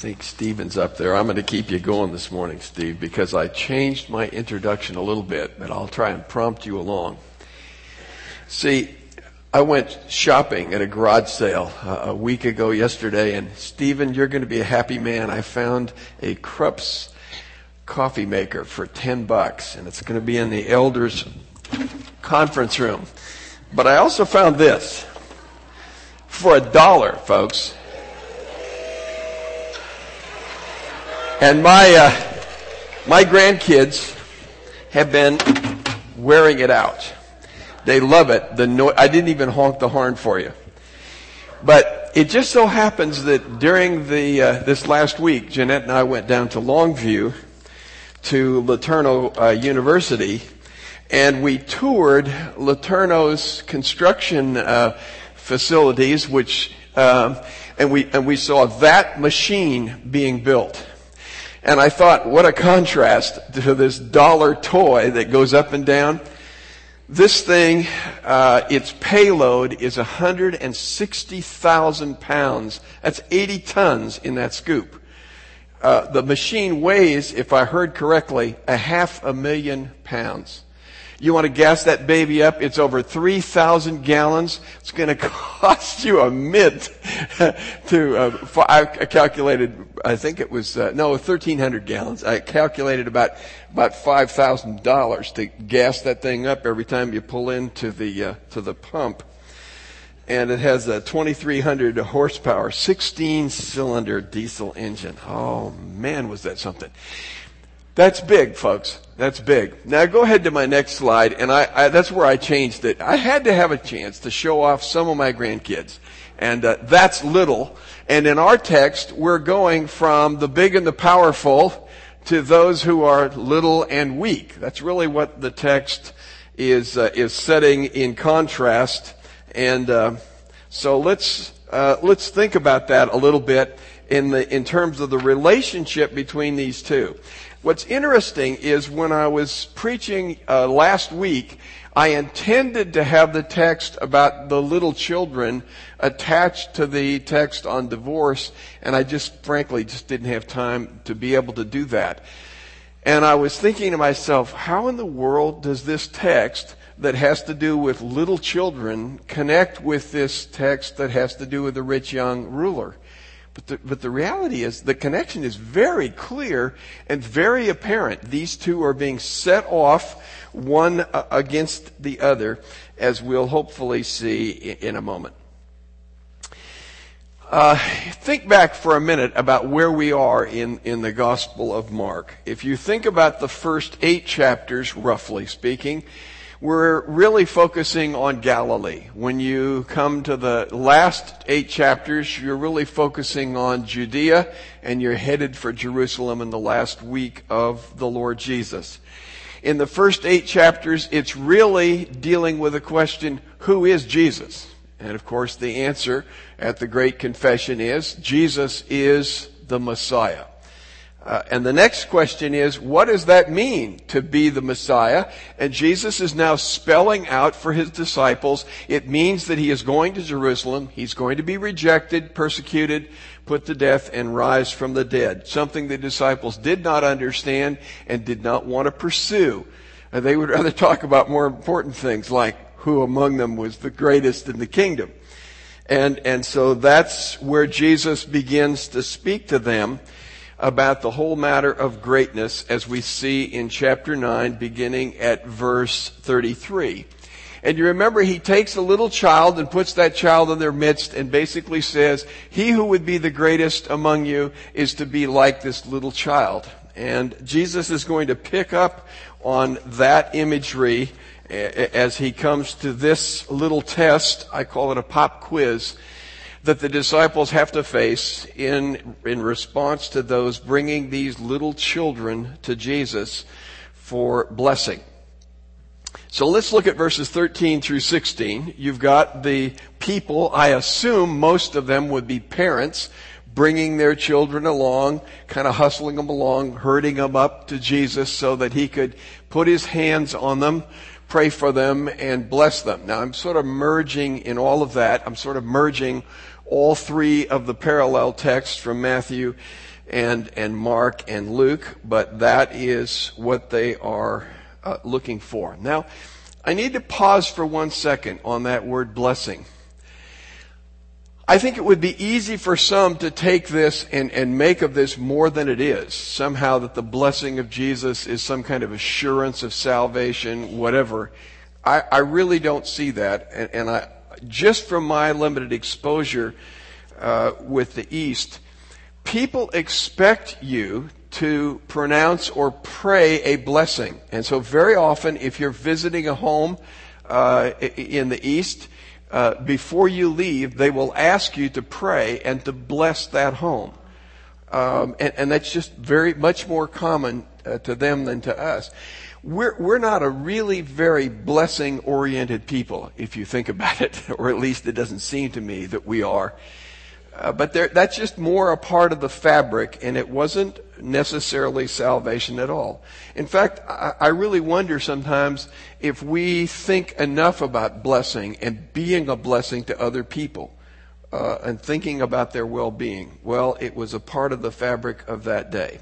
think Stephen's up there. I'm going to keep you going this morning, Steve, because I changed my introduction a little bit, but I'll try and prompt you along. See, I went shopping at a garage sale uh, a week ago yesterday, and Stephen, you're going to be a happy man. I found a Krups coffee maker for 10 bucks, and it's going to be in the elders conference room. But I also found this for a dollar, folks. And my, uh, my grandkids have been wearing it out. They love it. The no- I didn't even honk the horn for you. But it just so happens that during the, uh, this last week, Jeanette and I went down to Longview to LeTourneau uh, University and we toured LeTourneau's construction uh, facilities, which um, and we and we saw that machine being built. And I thought, what a contrast to this dollar toy that goes up and down. This thing, uh, its payload is 160,000 pounds. That's 80 tons in that scoop. Uh, the machine weighs, if I heard correctly, a half a million pounds. You want to gas that baby up? It's over 3,000 gallons. It's going to cost you a mint to, uh, I calculated, I think it was, uh, no, 1,300 gallons. I calculated about, about $5,000 to gas that thing up every time you pull into the, uh, to the pump. And it has a 2,300 horsepower, 16 cylinder diesel engine. Oh man, was that something. That's big, folks. That's big. Now go ahead to my next slide, and I, I, that's where I changed it. I had to have a chance to show off some of my grandkids, and uh, that's little. And in our text, we're going from the big and the powerful to those who are little and weak. That's really what the text is uh, is setting in contrast. And uh, so let's uh, let's think about that a little bit in the in terms of the relationship between these two. What's interesting is when I was preaching uh, last week, I intended to have the text about the little children attached to the text on divorce, and I just frankly just didn't have time to be able to do that. And I was thinking to myself, how in the world does this text that has to do with little children connect with this text that has to do with the rich young ruler? But the, but the reality is the connection is very clear and very apparent. These two are being set off one uh, against the other, as we'll hopefully see in a moment. Uh, think back for a minute about where we are in, in the Gospel of Mark. If you think about the first eight chapters, roughly speaking, we're really focusing on Galilee. When you come to the last eight chapters, you're really focusing on Judea and you're headed for Jerusalem in the last week of the Lord Jesus. In the first eight chapters, it's really dealing with the question, who is Jesus? And of course, the answer at the Great Confession is, Jesus is the Messiah. Uh, and the next question is, what does that mean to be the Messiah? And Jesus is now spelling out for his disciples, it means that he is going to Jerusalem, he's going to be rejected, persecuted, put to death, and rise from the dead. Something the disciples did not understand and did not want to pursue. And they would rather talk about more important things like who among them was the greatest in the kingdom. And, and so that's where Jesus begins to speak to them about the whole matter of greatness as we see in chapter 9 beginning at verse 33. And you remember he takes a little child and puts that child in their midst and basically says, he who would be the greatest among you is to be like this little child. And Jesus is going to pick up on that imagery eh, eh, as he comes to this little test. I call it a pop quiz that the disciples have to face in, in response to those bringing these little children to Jesus for blessing. So let's look at verses 13 through 16. You've got the people, I assume most of them would be parents, bringing their children along, kind of hustling them along, herding them up to Jesus so that he could put his hands on them, pray for them, and bless them. Now I'm sort of merging in all of that. I'm sort of merging all three of the parallel texts from Matthew and, and Mark and Luke, but that is what they are uh, looking for. Now, I need to pause for one second on that word blessing. I think it would be easy for some to take this and, and make of this more than it is. Somehow that the blessing of Jesus is some kind of assurance of salvation, whatever. I, I really don't see that. And, and I, just from my limited exposure uh, with the East, people expect you to pronounce or pray a blessing. And so very often, if you're visiting a home uh, in the East, uh, before you leave, they will ask you to pray and to bless that home. Um, and, and, that's just very much more common uh, to them than to us. We're, we're not a really very blessing oriented people, if you think about it, or at least it doesn't seem to me that we are. Uh, but that's just more a part of the fabric, and it wasn't necessarily salvation at all. In fact, I, I really wonder sometimes if we think enough about blessing and being a blessing to other people uh, and thinking about their well being. Well, it was a part of the fabric of that day.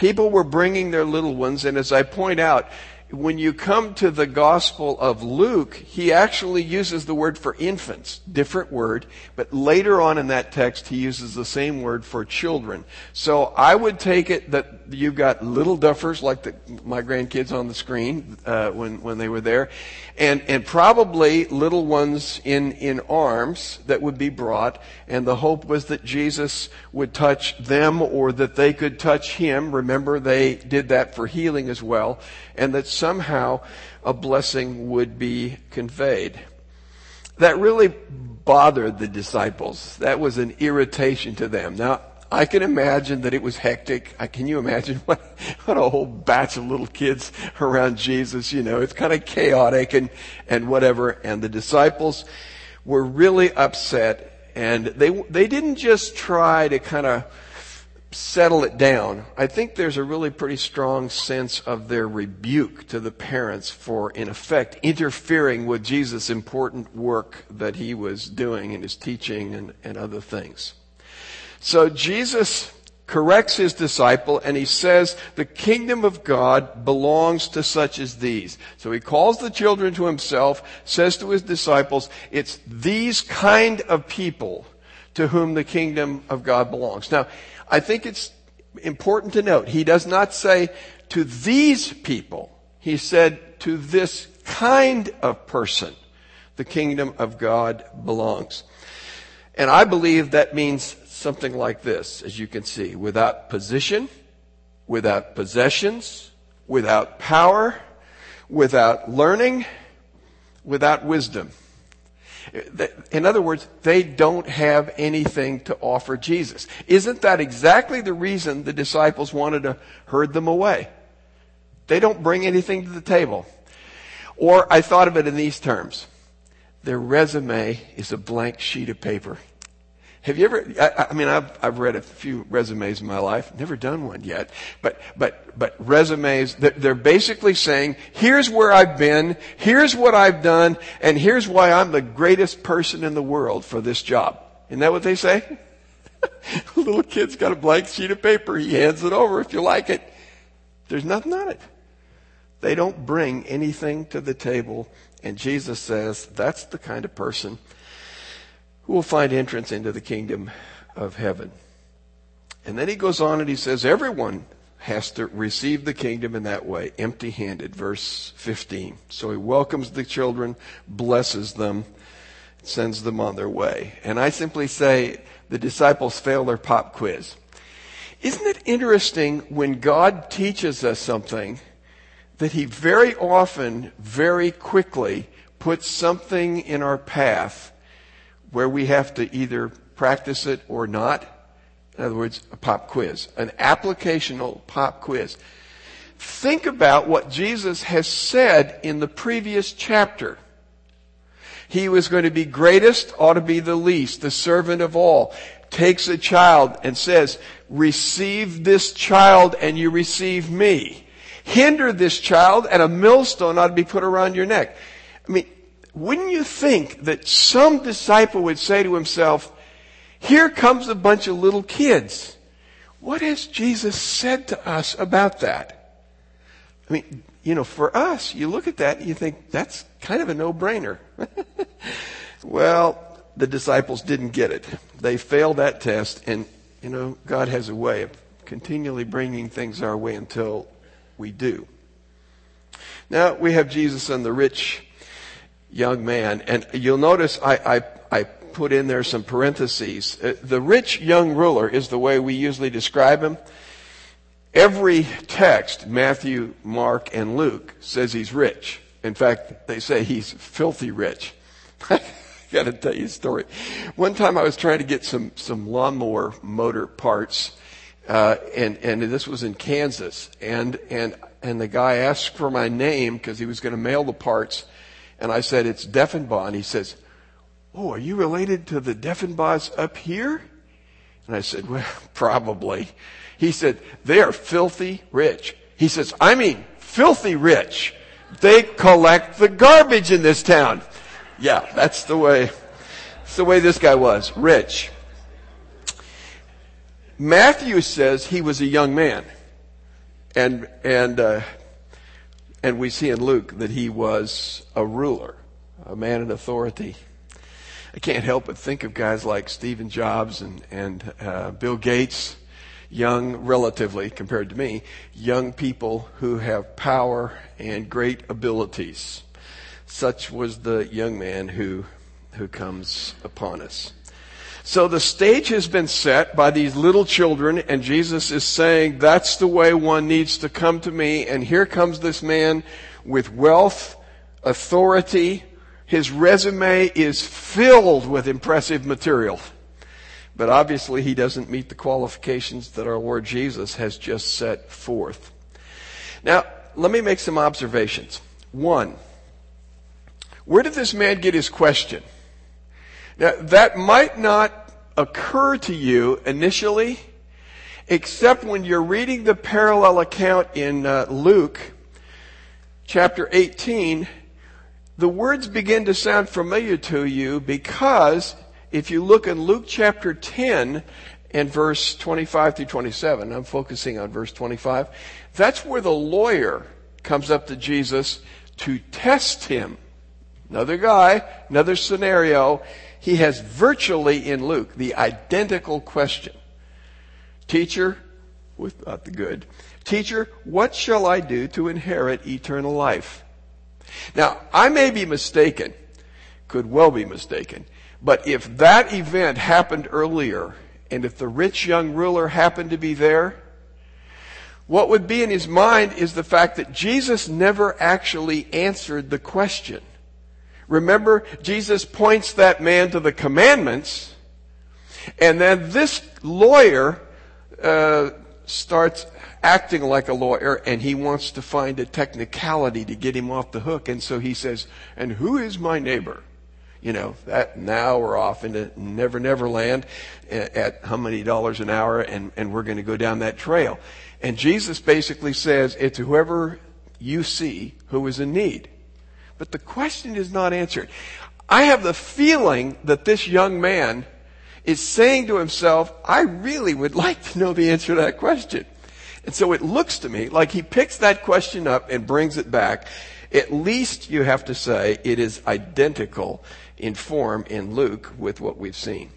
People were bringing their little ones, and as I point out, when you come to the Gospel of Luke, he actually uses the word for infants, different word, but later on in that text, he uses the same word for children. So I would take it that you've got little duffers like the, my grandkids on the screen uh, when when they were there, and and probably little ones in in arms that would be brought, and the hope was that Jesus would touch them or that they could touch him. Remember, they did that for healing as well, and that somehow a blessing would be conveyed. That really bothered the disciples. That was an irritation to them. Now, I can imagine that it was hectic. Can you imagine what, what a whole batch of little kids around Jesus? You know, it's kind of chaotic and, and whatever. And the disciples were really upset and they, they didn't just try to kind of settle it down. I think there's a really pretty strong sense of their rebuke to the parents for, in effect, interfering with Jesus' important work that he was doing in his teaching and, and other things. So Jesus corrects his disciple and he says the kingdom of God belongs to such as these. So he calls the children to himself, says to his disciples, it's these kind of people to whom the kingdom of God belongs. Now, I think it's important to note, he does not say to these people. He said to this kind of person, the kingdom of God belongs. And I believe that means something like this, as you can see without position, without possessions, without power, without learning, without wisdom. In other words, they don't have anything to offer Jesus. Isn't that exactly the reason the disciples wanted to herd them away? They don't bring anything to the table. Or I thought of it in these terms. Their resume is a blank sheet of paper. Have you ever, I, I, mean, I've, I've read a few resumes in my life, never done one yet, but, but, but resumes, they're basically saying, here's where I've been, here's what I've done, and here's why I'm the greatest person in the world for this job. Isn't that what they say? little kid's got a blank sheet of paper, he hands it over if you like it. There's nothing on it. They don't bring anything to the table, and Jesus says, that's the kind of person who will find entrance into the kingdom of heaven. And then he goes on and he says, everyone has to receive the kingdom in that way, empty handed, verse 15. So he welcomes the children, blesses them, sends them on their way. And I simply say the disciples fail their pop quiz. Isn't it interesting when God teaches us something that he very often, very quickly puts something in our path where we have to either practice it or not. In other words, a pop quiz, an applicational pop quiz. Think about what Jesus has said in the previous chapter. He was going to be greatest, ought to be the least, the servant of all. Takes a child and says, receive this child and you receive me. Hinder this child and a millstone ought to be put around your neck. I mean, wouldn't you think that some disciple would say to himself, Here comes a bunch of little kids. What has Jesus said to us about that? I mean, you know, for us, you look at that and you think, that's kind of a no-brainer. well, the disciples didn't get it. They failed that test and, you know, God has a way of continually bringing things our way until we do. Now we have Jesus and the rich young man, and you'll notice I, I, I put in there some parentheses. Uh, the rich young ruler is the way we usually describe him. Every text, Matthew, Mark, and Luke, says he's rich. In fact, they say he's filthy rich. I gotta tell you a story. One time I was trying to get some, some lawnmower motor parts, uh, and, and this was in Kansas, and, and, and the guy asked for my name because he was going to mail the parts, and I said, it's Deffenbaugh, and he says, oh, are you related to the Deffenbaughs up here? And I said, well, probably. He said, they are filthy rich. He says, I mean, filthy rich. They collect the garbage in this town. Yeah, that's the way, that's the way this guy was. Rich. Matthew says he was a young man. And, and, uh, and we see in Luke that he was a ruler, a man in authority. I can't help but think of guys like Stephen Jobs and, and uh, Bill Gates, young, relatively compared to me, young people who have power and great abilities. Such was the young man who, who comes upon us. So the stage has been set by these little children, and Jesus is saying, that's the way one needs to come to me. And here comes this man with wealth, authority, his resume is filled with impressive material. But obviously, he doesn't meet the qualifications that our Lord Jesus has just set forth. Now, let me make some observations. One, where did this man get his question? Now, that might not occur to you initially, except when you're reading the parallel account in uh, Luke chapter 18 the words begin to sound familiar to you because if you look in Luke chapter 10 and verse 25 through 27, I'm focusing on verse 25, that's where the lawyer comes up to Jesus to test him. Another guy, another scenario. He has virtually in Luke the identical question. Teacher, without uh, the good, teacher, what shall I do to inherit eternal life? Now, I may be mistaken, could well be mistaken, but if that event happened earlier, and if the rich young ruler happened to be there, what would be in his mind is the fact that Jesus never actually answered the question. Remember, Jesus points that man to the commandments, and then this lawyer uh, starts acting like a lawyer and he wants to find a technicality to get him off the hook. And so he says, and who is my neighbor? You know, that now we're off into never, never land at how many dollars an hour and, and we're going to go down that trail. And Jesus basically says, it's whoever you see who is in need. But the question is not answered. I have the feeling that this young man is saying to himself, I really would like to know the answer to that question. And so it looks to me like he picks that question up and brings it back. At least you have to say it is identical in form in Luke with what we've seen.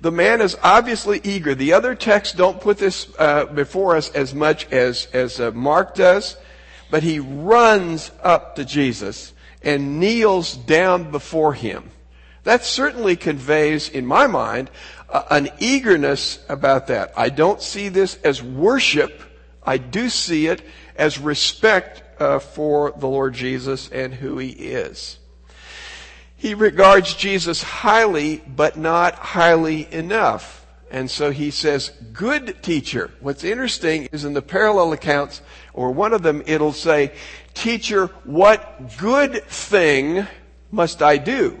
The man is obviously eager. The other texts don't put this uh, before us as much as as uh, Mark does, but he runs up to Jesus and kneels down before him. That certainly conveys, in my mind, uh, an eagerness about that. I don't see this as worship I do see it as respect uh, for the Lord Jesus and who he is. He regards Jesus highly, but not highly enough. And so he says, good teacher. What's interesting is in the parallel accounts, or one of them, it'll say, teacher, what good thing must I do?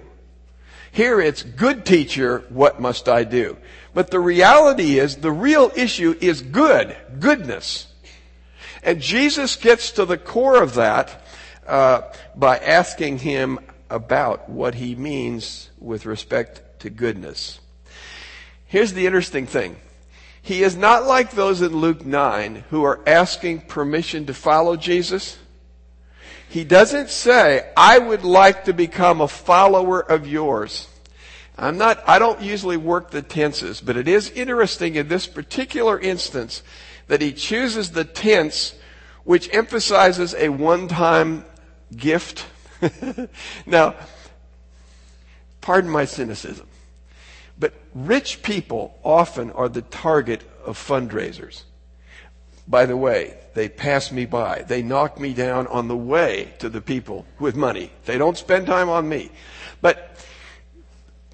Here it's good teacher, what must I do? But the reality is, the real issue is good, goodness. And Jesus gets to the core of that uh, by asking him about what he means with respect to goodness. Here's the interesting thing. He is not like those in Luke 9 who are asking permission to follow Jesus. He doesn't say, I would like to become a follower of yours. I'm not, I don't usually work the tenses, but it is interesting in this particular instance that he chooses the tense which emphasizes a one-time gift. now, pardon my cynicism, but rich people often are the target of fundraisers. By the way, they pass me by. They knock me down on the way to the people with money. They don't spend time on me. But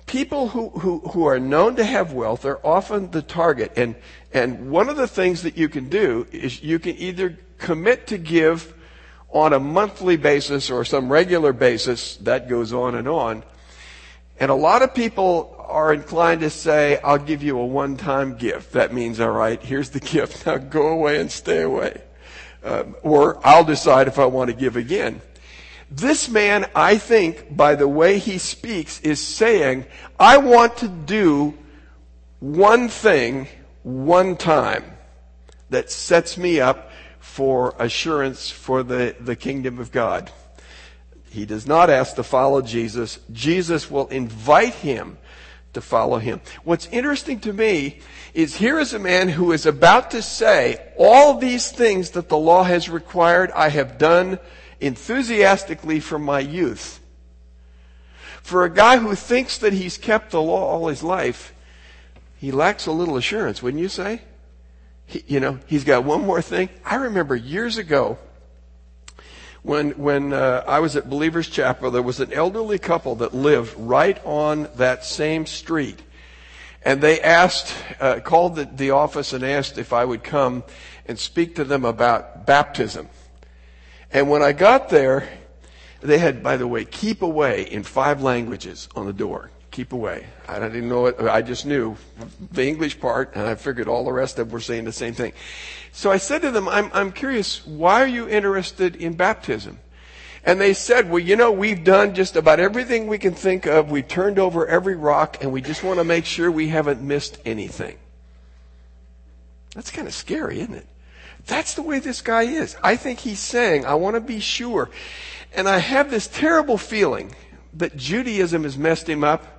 people who, who, who are known to have wealth are often the target. And, and one of the things that you can do is you can either commit to give on a monthly basis or some regular basis. That goes on and on. And a lot of people are inclined to say, I'll give you a one-time gift. That means, all right, here's the gift. Now go away and stay away. Uh, or I'll decide if I want to give again. This man, I think, by the way he speaks, is saying, I want to do one thing one time that sets me up for assurance for the, the kingdom of God. He does not ask to follow Jesus. Jesus will invite him to follow him. What's interesting to me is here is a man who is about to say, all these things that the law has required, I have done enthusiastically from my youth. For a guy who thinks that he's kept the law all his life, he lacks a little assurance, wouldn't you say? He, you know, he's got one more thing. I remember years ago when when uh, I was at Believers Chapel, there was an elderly couple that lived right on that same street, and they asked, uh, called the, the office and asked if I would come and speak to them about baptism. And when I got there, they had, by the way, keep away in five languages on the door. Keep away. I didn't know it. I just knew the English part, and I figured all the rest of them were saying the same thing. So I said to them, I'm, I'm curious, why are you interested in baptism? And they said, well, you know, we've done just about everything we can think of. We've turned over every rock, and we just want to make sure we haven't missed anything. That's kind of scary, isn't it? That's the way this guy is. I think he's saying, I want to be sure. And I have this terrible feeling that Judaism has messed him up.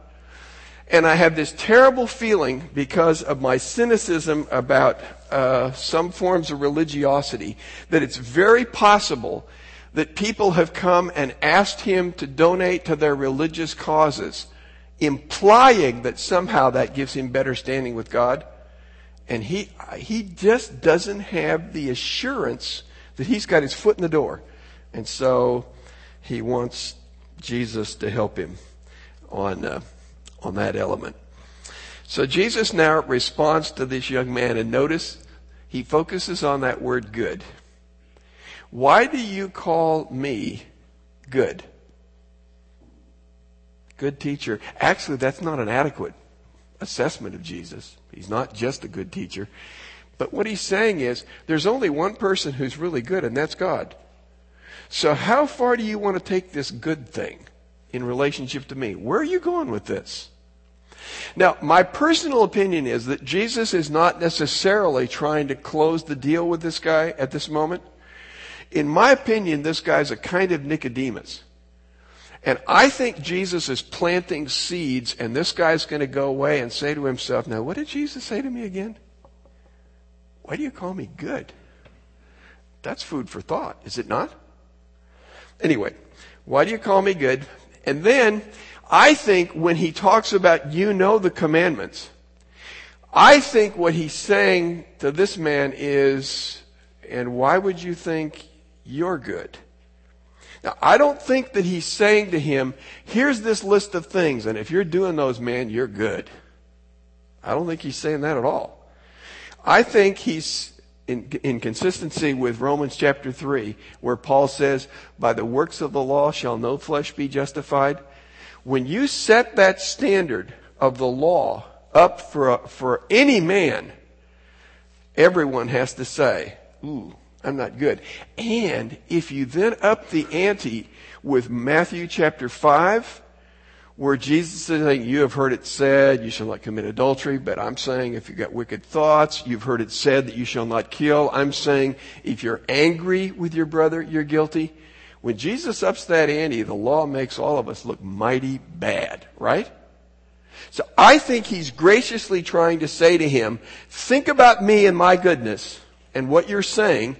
And I have this terrible feeling because of my cynicism about uh, some forms of religiosity that it's very possible that people have come and asked him to donate to their religious causes, implying that somehow that gives him better standing with God. And he, he just doesn't have the assurance that he's got his foot in the door. And so he wants Jesus to help him on, uh, on that element. So Jesus now responds to this young man, and notice he focuses on that word good. Why do you call me good? Good teacher. Actually, that's not an adequate assessment of Jesus. He's not just a good teacher. But what he's saying is there's only one person who's really good, and that's God. So how far do you want to take this good thing in relationship to me? Where are you going with this? Now, my personal opinion is that Jesus is not necessarily trying to close the deal with this guy at this moment. In my opinion, this guy's a kind of Nicodemus. And I think Jesus is planting seeds, and this guy's going to go away and say to himself, Now, what did Jesus say to me again? Why do you call me good? That's food for thought, is it not? Anyway, why do you call me good? And then, I think when he talks about you know the commandments, I think what he's saying to this man is, and why would you think you're good? Now, I don't think that he's saying to him, here's this list of things, and if you're doing those, man, you're good. I don't think he's saying that at all. I think he's in, in consistency with Romans chapter 3, where Paul says, by the works of the law shall no flesh be justified. When you set that standard of the law up for, for any man, everyone has to say, ooh, I'm not good. And if you then up the ante with Matthew chapter 5, where Jesus is saying, you have heard it said, you shall not commit adultery, but I'm saying if you've got wicked thoughts, you've heard it said that you shall not kill. I'm saying if you're angry with your brother, you're guilty. When Jesus ups that ante, the law makes all of us look mighty bad, right? So I think he's graciously trying to say to him, think about me and my goodness and what you're saying.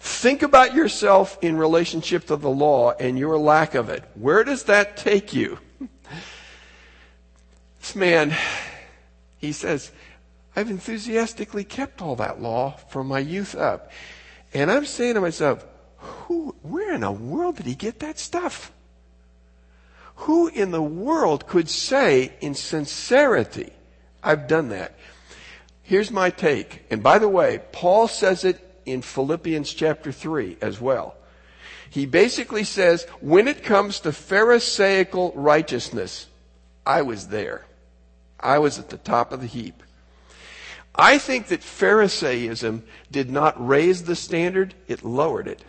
Think about yourself in relationship to the law and your lack of it. Where does that take you? This man, he says, I've enthusiastically kept all that law from my youth up. And I'm saying to myself, who, where in the world did he get that stuff? Who in the world could say in sincerity, I've done that? Here's my take. And by the way, Paul says it in Philippians chapter 3 as well. He basically says, when it comes to Pharisaical righteousness, I was there. I was at the top of the heap. I think that Pharisaism did not raise the standard, it lowered it.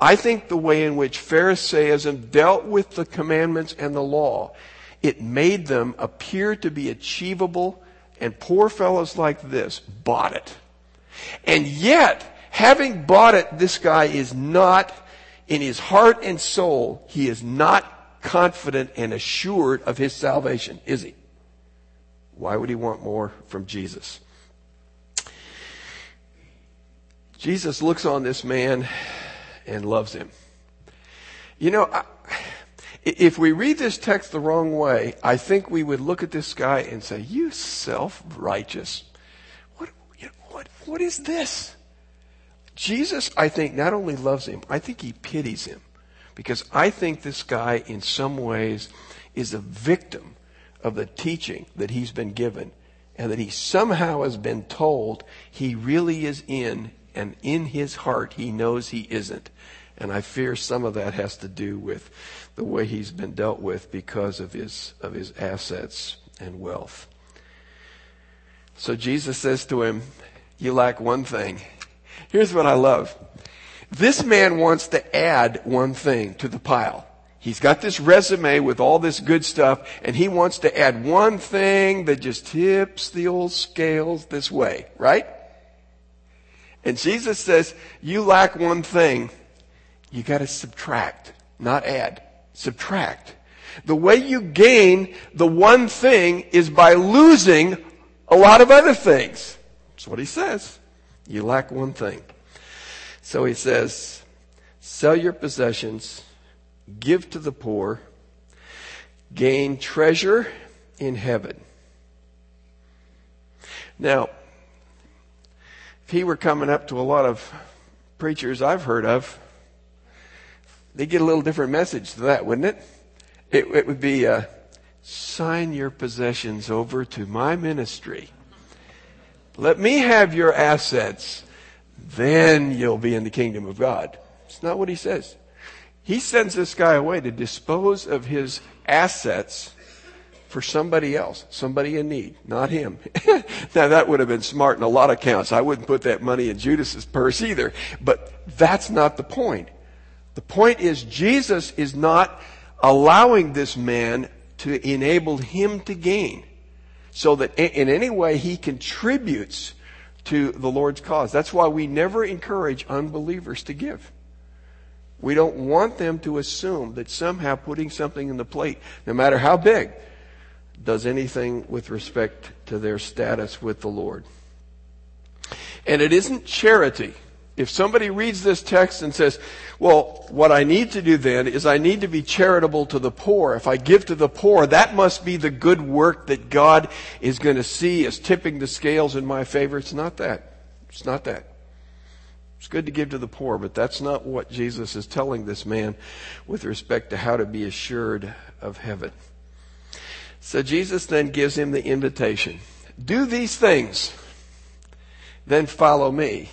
I think the way in which Pharisaism dealt with the commandments and the law, it made them appear to be achievable, and poor fellows like this bought it. And yet, having bought it, this guy is not, in his heart and soul, he is not confident and assured of his salvation, is he? Why would he want more from Jesus? Jesus looks on this man and loves him. You know, I, if we read this text the wrong way, I think we would look at this guy and say, "You self-righteous, what, what, what is this?" Jesus, I think, not only loves him, I think he pities him, because I think this guy, in some ways, is a victim of the teaching that he's been given and that he somehow has been told he really is in and in his heart he knows he isn't. And I fear some of that has to do with the way he's been dealt with because of his, of his assets and wealth. So Jesus says to him, you lack one thing. Here's what I love. This man wants to add one thing to the pile. He's got this resume with all this good stuff, and he wants to add one thing that just tips the old scales this way, right? And Jesus says, you lack one thing. You gotta subtract, not add. Subtract. The way you gain the one thing is by losing a lot of other things. That's what he says. You lack one thing. So he says, sell your possessions give to the poor, gain treasure in heaven. Now, if he were coming up to a lot of preachers I've heard of, they get a little different message to that, wouldn't it? It, it would be, uh, sign your possessions over to my ministry. Let me have your assets. Then you'll be in the kingdom of God. It's not what he says. He sends this guy away to dispose of his assets for somebody else, somebody in need, not him. now that would have been smart in a lot of counts. I wouldn't put that money in Judas's purse either. But that's not the point. The point is Jesus is not allowing this man to enable him to gain so that in any way he contributes to the Lord's cause. That's why we never encourage unbelievers to give. We don't want them to assume that somehow putting something in the plate, no matter how big, does anything with respect to their status with the Lord. And it isn't charity. If somebody reads this text and says, well, what I need to do then is I need to be charitable to the poor. If I give to the poor, that must be the good work that God is going to see as tipping the scales in my favor. It's not that. It's not that. It's good to give to the poor, but that's not what Jesus is telling this man with respect to how to be assured of heaven. So Jesus then gives him the invitation. Do these things, then follow me.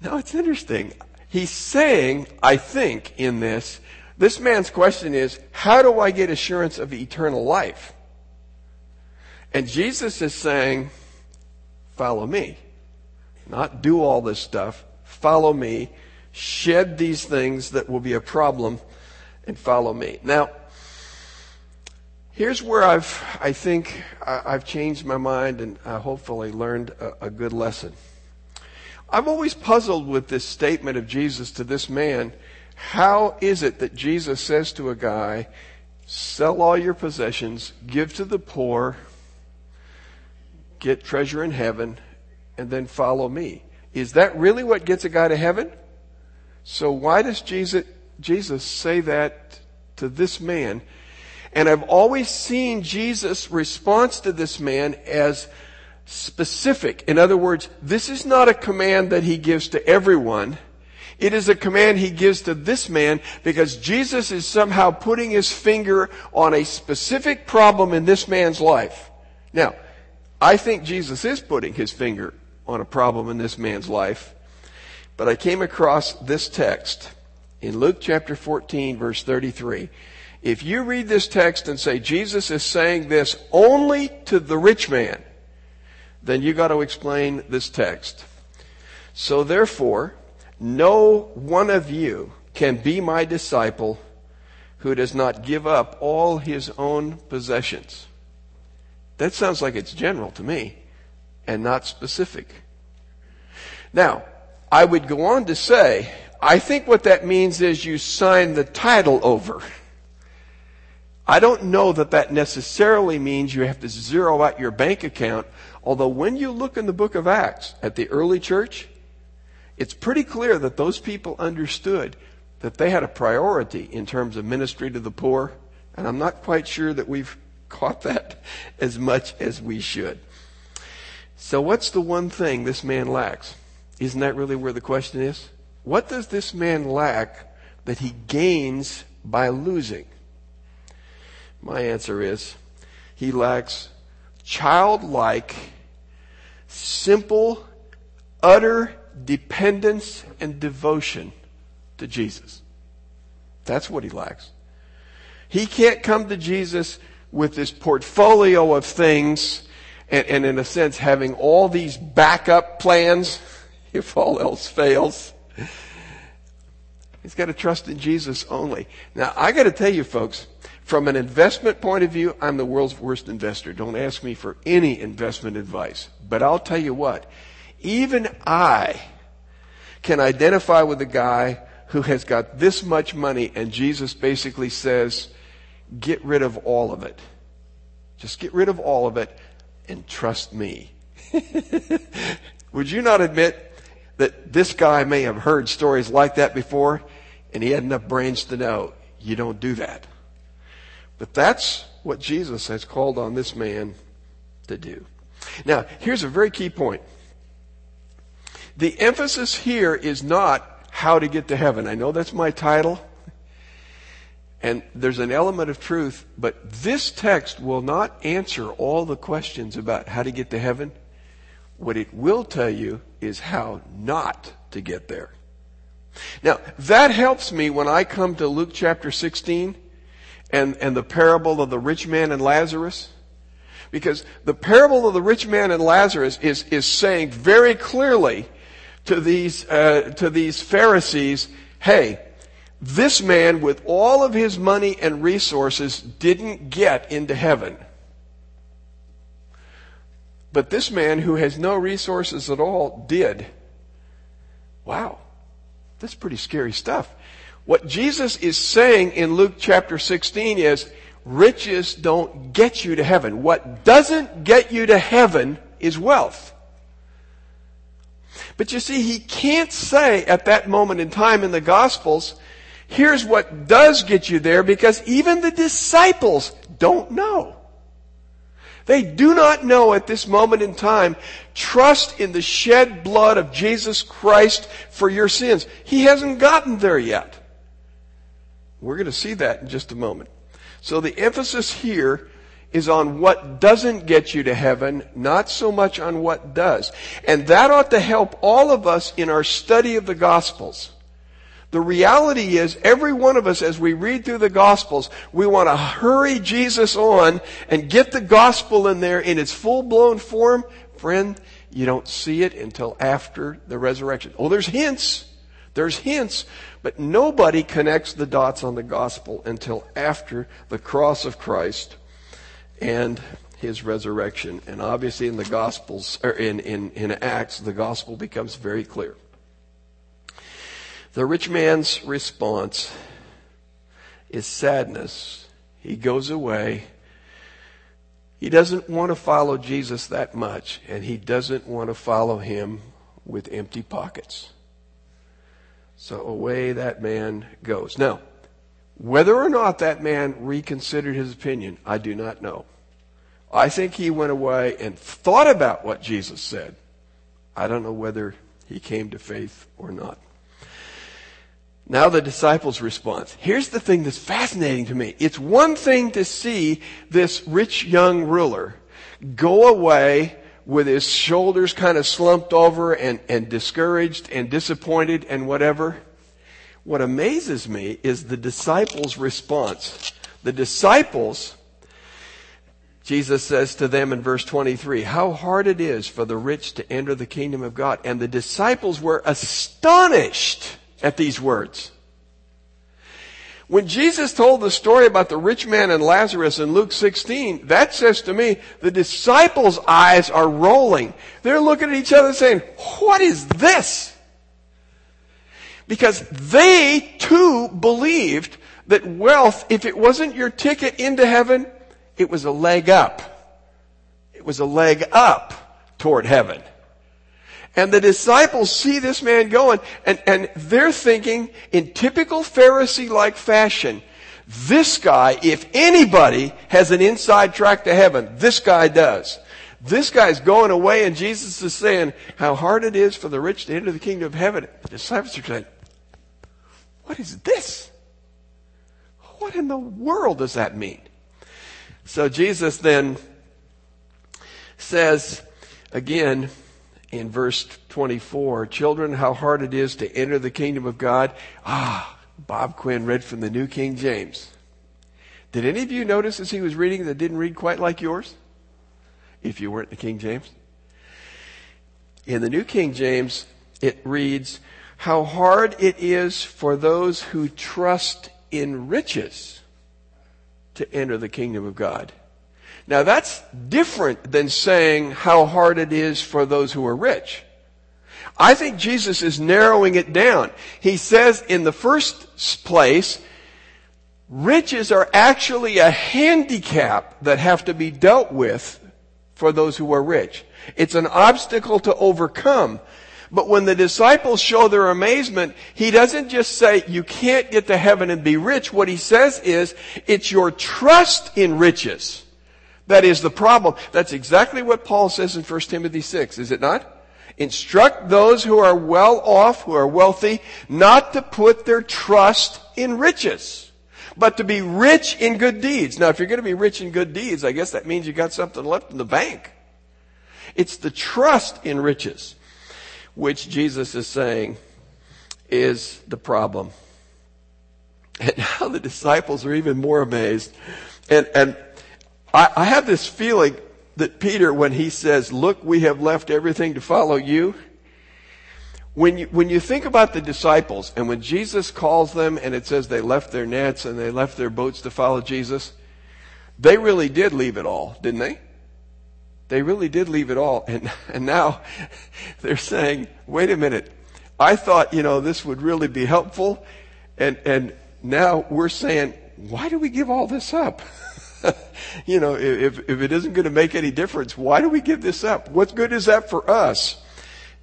Now it's interesting. He's saying, I think, in this, this man's question is, how do I get assurance of eternal life? And Jesus is saying, follow me. Not do all this stuff. Follow me. Shed these things that will be a problem and follow me. Now, Here's where I've, I think I've changed my mind and I hopefully learned a, a good lesson. I've always puzzled with this statement of Jesus to this man. How is it that Jesus says to a guy, sell all your possessions, give to the poor, get treasure in heaven, and then follow me? Is that really what gets a guy to heaven? So why does Jesus, Jesus say that to this man? And I've always seen Jesus' response to this man as specific. In other words, this is not a command that he gives to everyone. It is a command he gives to this man because Jesus is somehow putting his finger on a specific problem in this man's life. Now, I think Jesus is putting his finger on a problem in this man's life, but I came across this text in Luke chapter 14 verse 33. If you read this text and say Jesus is saying this only to the rich man, then you got to explain this text. So therefore, no one of you can be my disciple who does not give up all his own possessions. That sounds like it's general to me and not specific. Now, I would go on to say, I think what that means is you sign the title over. I don't know that that necessarily means you have to zero out your bank account, although when you look in the book of Acts at the early church, it's pretty clear that those people understood that they had a priority in terms of ministry to the poor, and I'm not quite sure that we've caught that as much as we should. So what's the one thing this man lacks? Isn't that really where the question is? What does this man lack that he gains by losing? My answer is he lacks childlike, simple, utter dependence and devotion to Jesus. That's what he lacks. He can't come to Jesus with this portfolio of things and, and in a sense having all these backup plans if all else fails. He's got to trust in Jesus only. Now, I got to tell you, folks, from an investment point of view, I'm the world's worst investor. Don't ask me for any investment advice. But I'll tell you what, even I can identify with a guy who has got this much money and Jesus basically says, get rid of all of it. Just get rid of all of it and trust me. Would you not admit that this guy may have heard stories like that before and he had enough brains to know you don't do that. But that's what Jesus has called on this man to do. Now, here's a very key point. The emphasis here is not how to get to heaven. I know that's my title. And there's an element of truth, but this text will not answer all the questions about how to get to heaven. What it will tell you is how not to get there. Now, that helps me when I come to Luke chapter 16 and, and the parable of the rich man and Lazarus. Because the parable of the rich man and Lazarus is, is saying very clearly to these, uh, to these Pharisees, hey, this man with all of his money and resources didn't get into heaven. But this man who has no resources at all did. Wow. That's pretty scary stuff. What Jesus is saying in Luke chapter 16 is, riches don't get you to heaven. What doesn't get you to heaven is wealth. But you see, he can't say at that moment in time in the Gospels, here's what does get you there because even the disciples don't know. They do not know at this moment in time, trust in the shed blood of Jesus Christ for your sins. He hasn't gotten there yet. We're going to see that in just a moment. So the emphasis here is on what doesn't get you to heaven, not so much on what does. And that ought to help all of us in our study of the Gospels. The reality is, every one of us, as we read through the Gospels, we want to hurry Jesus on and get the Gospel in there in its full blown form. Friend, you don't see it until after the resurrection. Oh, there's hints. There's hints, but nobody connects the dots on the Gospel until after the cross of Christ and his resurrection. And obviously in the Gospels, or in, in, in Acts, the gospel becomes very clear. The rich man's response is sadness. He goes away. He doesn't want to follow Jesus that much, and he doesn't want to follow him with empty pockets. So away that man goes. Now, whether or not that man reconsidered his opinion, I do not know. I think he went away and thought about what Jesus said. I don't know whether he came to faith or not. Now the disciples' response. Here's the thing that's fascinating to me. It's one thing to see this rich young ruler go away with his shoulders kind of slumped over and, and discouraged and disappointed and whatever. What amazes me is the disciples' response. The disciples Jesus says to them in verse 23, how hard it is for the rich to enter the kingdom of God. And the disciples were astonished at these words. When Jesus told the story about the rich man and Lazarus in Luke 16, that says to me, the disciples' eyes are rolling. They're looking at each other saying, what is this? Because they too believed that wealth, if it wasn't your ticket into heaven, it was a leg up. It was a leg up toward heaven. And the disciples see this man going and, and they're thinking in typical Pharisee-like fashion, this guy, if anybody has an inside track to heaven, this guy does. This guy's going away and Jesus is saying how hard it is for the rich to enter the kingdom of heaven. The disciples are saying, what is this? What in the world does that mean? So Jesus then says again in verse 24, children, how hard it is to enter the kingdom of God. Ah, Bob Quinn read from the New King James. Did any of you notice as he was reading that didn't read quite like yours? If you weren't the King James. In the New King James, it reads, how hard it is for those who trust in riches to enter the kingdom of God. Now that's different than saying how hard it is for those who are rich. I think Jesus is narrowing it down. He says in the first place, riches are actually a handicap that have to be dealt with for those who are rich. It's an obstacle to overcome but when the disciples show their amazement, he doesn't just say, you can't get to heaven and be rich. What he says is, it's your trust in riches. That is the problem. That's exactly what Paul says in 1 Timothy 6, is it not? Instruct those who are well off, who are wealthy, not to put their trust in riches, but to be rich in good deeds. Now, if you're going to be rich in good deeds, I guess that means you got something left in the bank. It's the trust in riches which Jesus is saying is the problem. And now the disciples are even more amazed. And, and I, I have this feeling that Peter, when he says, look, we have left everything to follow you, when you, when you think about the disciples and when Jesus calls them and it says they left their nets and they left their boats to follow Jesus, they really did leave it all, didn't they? They really did leave it all. And, and now they're saying, wait a minute. I thought, you know, this would really be helpful. And, and now we're saying, why do we give all this up? you know, if, if it isn't going to make any difference, why do we give this up? What good is that for us?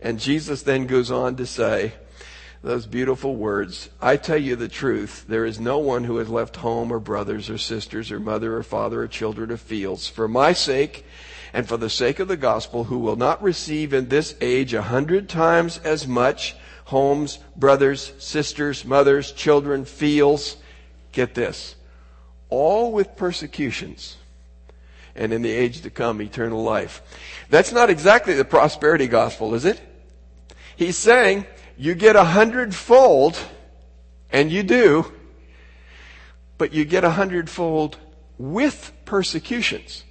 And Jesus then goes on to say, those beautiful words, I tell you the truth, there is no one who has left home or brothers or sisters or mother or father or children or fields for my sake and for the sake of the gospel, who will not receive in this age a hundred times as much homes, brothers, sisters, mothers, children, fields. Get this. All with persecutions. And in the age to come, eternal life. That's not exactly the prosperity gospel, is it? He's saying, you get a hundredfold, and you do, but you get a hundredfold with persecutions.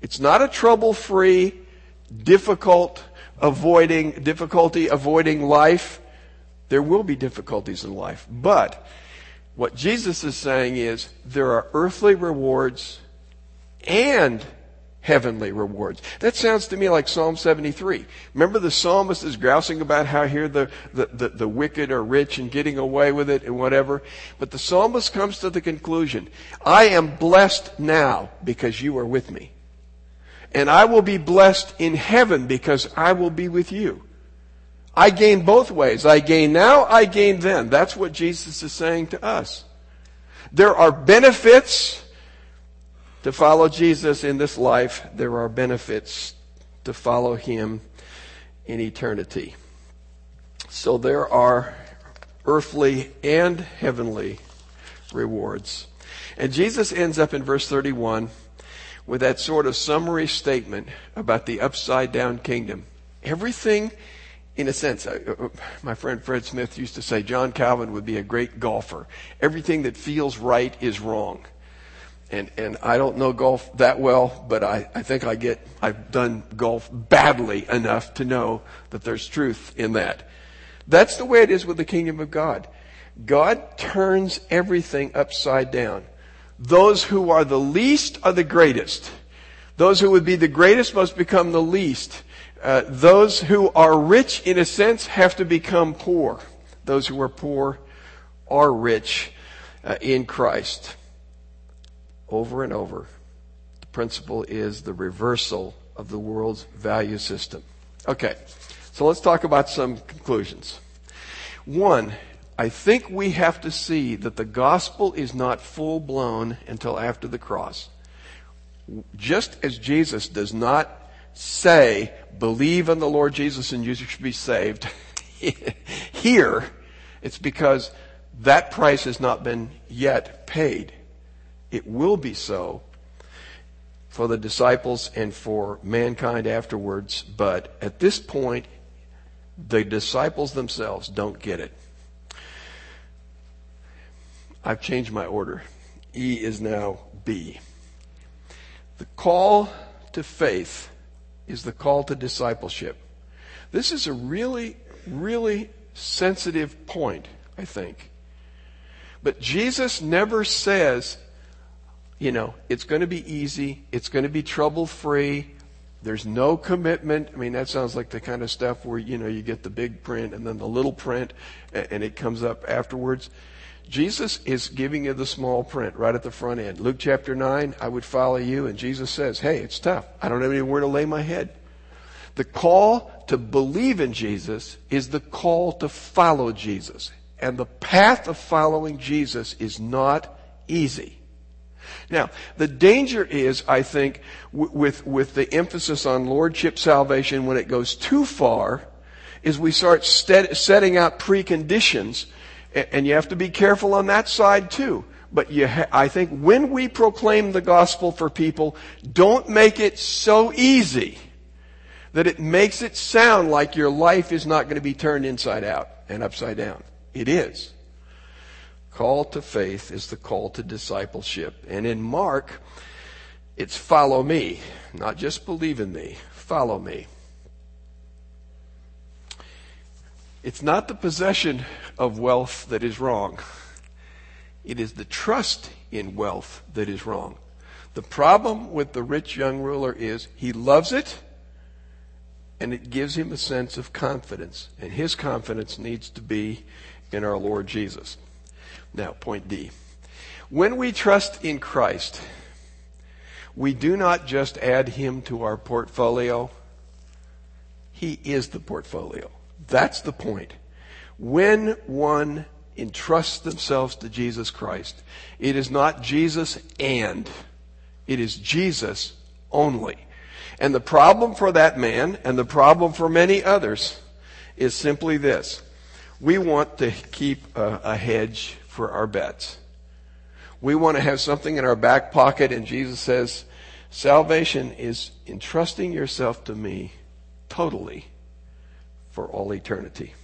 It's not a trouble-free, difficult avoiding, difficulty avoiding life. There will be difficulties in life. But what Jesus is saying is there are earthly rewards and heavenly rewards. That sounds to me like Psalm 73. Remember the psalmist is grousing about how here the, the, the, the, wicked are rich and getting away with it and whatever. But the psalmist comes to the conclusion, I am blessed now because you are with me. And I will be blessed in heaven because I will be with you. I gain both ways. I gain now, I gain then. That's what Jesus is saying to us. There are benefits to follow Jesus in this life. There are benefits to follow Him in eternity. So there are earthly and heavenly rewards. And Jesus ends up in verse 31 with that sort of summary statement about the upside down kingdom. Everything, in a sense, uh, uh, my friend Fred Smith used to say John Calvin would be a great golfer. Everything that feels right is wrong. And, and I don't know golf that well, but I, I think I get, I've done golf badly enough to know that there's truth in that. That's the way it is with the kingdom of God. God turns everything upside down those who are the least are the greatest. Those who would be the greatest must become the least. Uh, those who are rich, in a sense, have to become poor. Those who are poor are rich uh, in Christ. Over and over, the principle is the reversal of the world's value system. Okay, so let's talk about some conclusions. One, I think we have to see that the gospel is not full blown until after the cross. Just as Jesus does not say, believe in the Lord Jesus and you should be saved, here it's because that price has not been yet paid. It will be so for the disciples and for mankind afterwards, but at this point, the disciples themselves don't get it. I've changed my order. E is now B. The call to faith is the call to discipleship. This is a really, really sensitive point, I think. But Jesus never says, you know, it's going to be easy, it's going to be trouble free, there's no commitment. I mean, that sounds like the kind of stuff where, you know, you get the big print and then the little print and it comes up afterwards. Jesus is giving you the small print right at the front end. Luke chapter 9, I would follow you, and Jesus says, Hey, it's tough. I don't have anywhere to lay my head. The call to believe in Jesus is the call to follow Jesus. And the path of following Jesus is not easy. Now, the danger is, I think, with, with the emphasis on lordship salvation when it goes too far, is we start setting out preconditions and you have to be careful on that side too. But ha- I think when we proclaim the gospel for people, don't make it so easy that it makes it sound like your life is not going to be turned inside out and upside down. It is. Call to faith is the call to discipleship. And in Mark, it's follow me, not just believe in me. Follow me. It's not the possession of wealth that is wrong. It is the trust in wealth that is wrong. The problem with the rich young ruler is he loves it and it gives him a sense of confidence. And his confidence needs to be in our Lord Jesus. Now, point D. When we trust in Christ, we do not just add him to our portfolio. He is the portfolio. That's the point. When one entrusts themselves to Jesus Christ, it is not Jesus and, it is Jesus only. And the problem for that man, and the problem for many others, is simply this. We want to keep a, a hedge for our bets. We want to have something in our back pocket, and Jesus says, salvation is entrusting yourself to me totally for all eternity.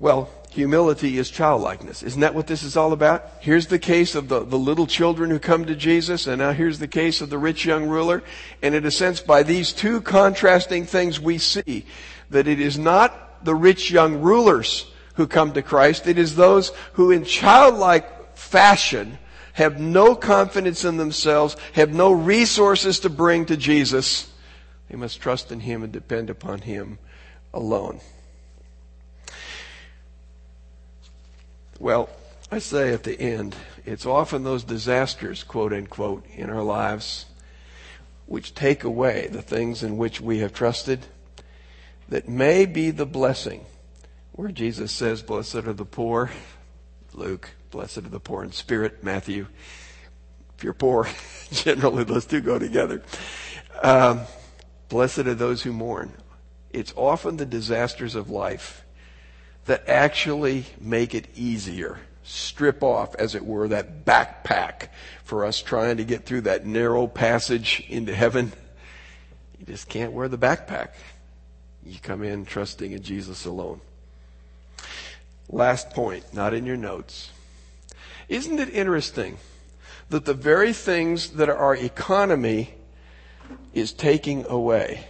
Well, humility is childlikeness. Isn't that what this is all about? Here's the case of the, the little children who come to Jesus, and now here's the case of the rich young ruler. And in a sense, by these two contrasting things, we see that it is not the rich young rulers who come to Christ. It is those who in childlike fashion have no confidence in themselves, have no resources to bring to Jesus, they must trust in Him and depend upon Him alone. Well, I say at the end, it's often those disasters, quote unquote, in our lives which take away the things in which we have trusted that may be the blessing where Jesus says, Blessed are the poor. Luke, blessed are the poor in spirit. Matthew, if you're poor, generally those two go together. Um, blessed are those who mourn. It's often the disasters of life that actually make it easier. Strip off, as it were, that backpack for us trying to get through that narrow passage into heaven. You just can't wear the backpack. You come in trusting in Jesus alone. Last point, not in your notes. Isn't it interesting that the very things that are our economy is taking away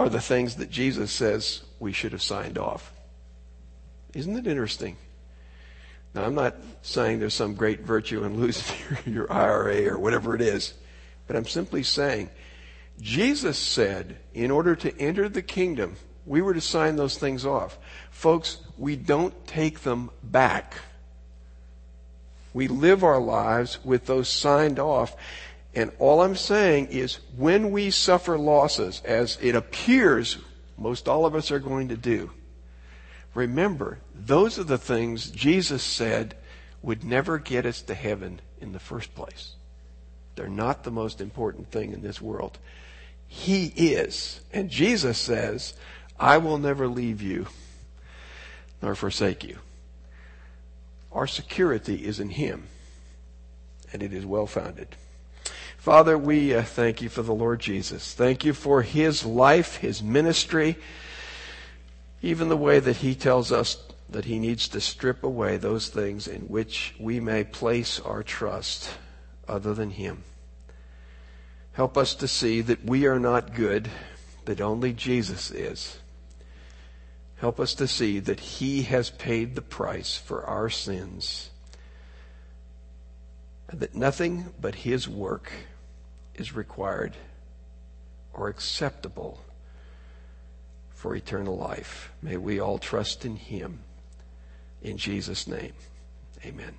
are the things that Jesus says we should have signed off? Isn't it interesting? Now, I'm not saying there's some great virtue in losing your, IRA or whatever it is, but I'm simply saying Jesus said in order to enter the kingdom, we were to sign those things off. Folks, we don't take them back. We live our lives with those signed off. And all I'm saying is when we suffer losses, as it appears most all of us are going to do, remember, those are the things Jesus said would never get us to heaven in the first place. They're not the most important thing in this world. He is. And Jesus says, I will never leave you nor forsake you. Our security is in Him, and it is well founded. Father, we uh, thank you for the Lord Jesus. Thank you for His life, His ministry, even the way that He tells us that He needs to strip away those things in which we may place our trust other than Him. Help us to see that we are not good, that only Jesus is. Help us to see that He has paid the price for our sins and that nothing but His work is required or acceptable for eternal life. May we all trust in Him. In Jesus' name, amen.